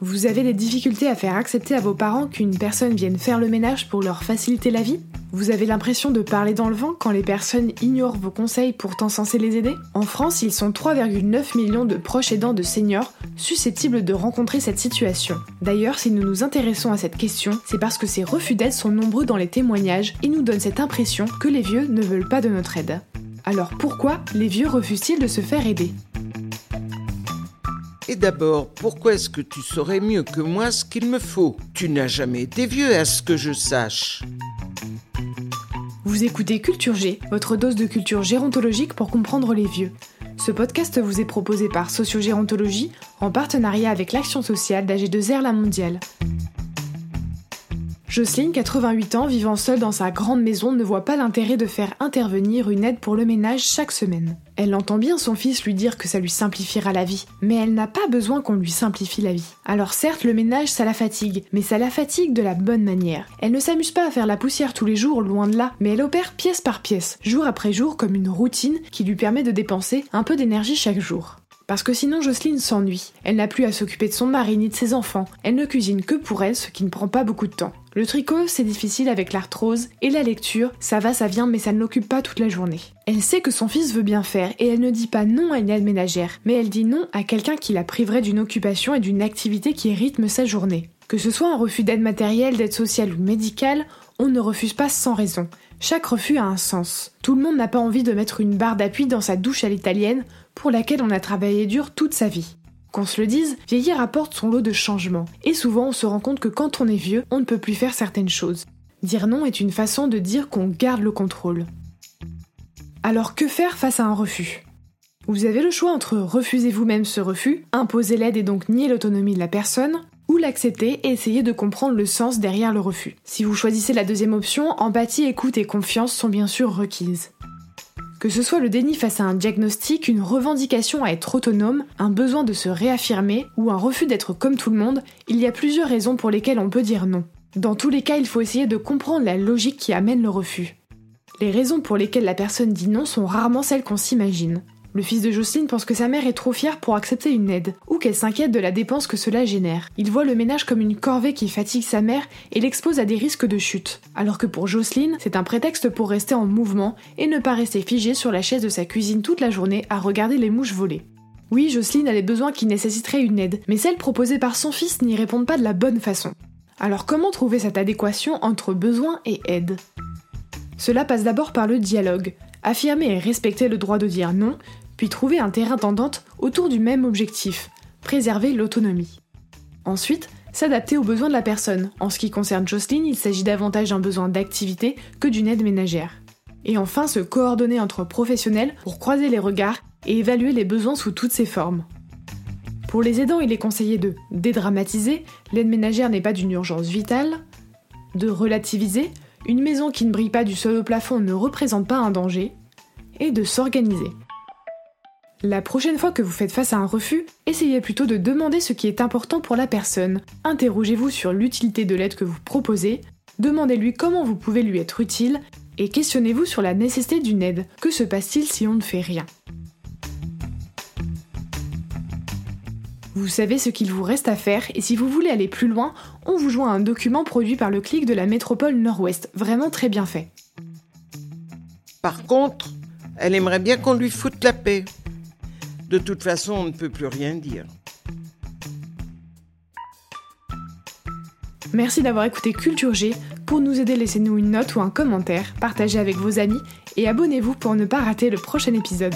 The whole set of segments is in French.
Vous avez des difficultés à faire accepter à vos parents qu'une personne vienne faire le ménage pour leur faciliter la vie? Vous avez l'impression de parler dans le vent quand les personnes ignorent vos conseils pourtant censés les aider? En France, ils sont 3,9 millions de proches aidants de seniors susceptibles de rencontrer cette situation. D'ailleurs, si nous nous intéressons à cette question, c'est parce que ces refus d'aide sont nombreux dans les témoignages et nous donnent cette impression que les vieux ne veulent pas de notre aide. Alors pourquoi les vieux refusent-ils de se faire aider? Et d'abord, pourquoi est-ce que tu saurais mieux que moi ce qu'il me faut? Tu n'as jamais été vieux à ce que je sache. Vous écoutez Culture G, votre dose de culture gérontologique pour comprendre les vieux. Ce podcast vous est proposé par Sociogérontologie en partenariat avec l'Action sociale d'AG2R La Mondiale. Jocelyne, 88 ans, vivant seule dans sa grande maison, ne voit pas l'intérêt de faire intervenir une aide pour le ménage chaque semaine. Elle entend bien son fils lui dire que ça lui simplifiera la vie, mais elle n'a pas besoin qu'on lui simplifie la vie. Alors certes, le ménage, ça la fatigue, mais ça la fatigue de la bonne manière. Elle ne s'amuse pas à faire la poussière tous les jours, loin de là, mais elle opère pièce par pièce, jour après jour, comme une routine qui lui permet de dépenser un peu d'énergie chaque jour. Parce que sinon Jocelyne s'ennuie. Elle n'a plus à s'occuper de son mari ni de ses enfants. Elle ne cuisine que pour elle, ce qui ne prend pas beaucoup de temps. Le tricot, c'est difficile avec l'arthrose, et la lecture, ça va, ça vient, mais ça ne l'occupe pas toute la journée. Elle sait que son fils veut bien faire, et elle ne dit pas non à une aide ménagère, mais elle dit non à quelqu'un qui la priverait d'une occupation et d'une activité qui rythme sa journée. Que ce soit un refus d'aide matérielle, d'aide sociale ou médicale, on ne refuse pas sans raison. Chaque refus a un sens. Tout le monde n'a pas envie de mettre une barre d'appui dans sa douche à l'italienne pour laquelle on a travaillé dur toute sa vie. Qu'on se le dise, vieillir apporte son lot de changements, et souvent on se rend compte que quand on est vieux, on ne peut plus faire certaines choses. Dire non est une façon de dire qu'on garde le contrôle. Alors que faire face à un refus? Vous avez le choix entre refuser vous-même ce refus, imposer l'aide et donc nier l'autonomie de la personne, ou l'accepter et essayer de comprendre le sens derrière le refus. Si vous choisissez la deuxième option, empathie, écoute et confiance sont bien sûr requises. Que ce soit le déni face à un diagnostic, une revendication à être autonome, un besoin de se réaffirmer ou un refus d'être comme tout le monde, il y a plusieurs raisons pour lesquelles on peut dire non. Dans tous les cas, il faut essayer de comprendre la logique qui amène le refus. Les raisons pour lesquelles la personne dit non sont rarement celles qu'on s'imagine. Le fils de Jocelyne pense que sa mère est trop fière pour accepter une aide, ou qu'elle s'inquiète de la dépense que cela génère. Il voit le ménage comme une corvée qui fatigue sa mère et l'expose à des risques de chute. Alors que pour Jocelyne, c'est un prétexte pour rester en mouvement et ne pas rester figée sur la chaise de sa cuisine toute la journée à regarder les mouches voler. Oui, Jocelyne a des besoins qui nécessiteraient une aide, mais celles proposées par son fils n'y répondent pas de la bonne façon. Alors comment trouver cette adéquation entre besoin et aide? Cela passe d'abord par le dialogue, affirmer et respecter le droit de dire non, puis trouver un terrain d'entente autour du même objectif, préserver l'autonomie. Ensuite, s'adapter aux besoins de la personne. En ce qui concerne Jocelyne, il s'agit davantage d'un besoin d'activité que d'une aide ménagère. Et enfin, se coordonner entre professionnels pour croiser les regards et évaluer les besoins sous toutes ses formes. Pour les aidants, il est conseillé de dédramatiser, l'aide ménagère n'est pas d'une urgence vitale, de relativiser, une maison qui ne brille pas du sol au plafond ne représente pas un danger, et de s'organiser. La prochaine fois que vous faites face à un refus, essayez plutôt de demander ce qui est important pour la personne. Interrogez-vous sur l'utilité de l'aide que vous proposez, demandez-lui comment vous pouvez lui être utile, et questionnez-vous sur la nécessité d'une aide. Que se passe-t-il si on ne fait rien? Vous savez ce qu'il vous reste à faire et si vous voulez aller plus loin, on vous joint un document produit par le clic de la métropole Nord-Ouest, vraiment très bien fait. Par contre, elle aimerait bien qu'on lui foute la paix. De toute façon, on ne peut plus rien dire. Merci d'avoir écouté Culture G. Pour nous aider, laissez-nous une note ou un commentaire, partagez avec vos amis et abonnez-vous pour ne pas rater le prochain épisode.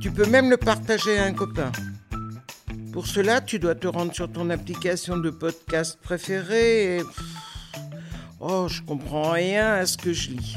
Tu peux même le partager à un copain. Pour cela, tu dois te rendre sur ton application de podcast préférée et... Oh, je comprends rien à ce que je lis.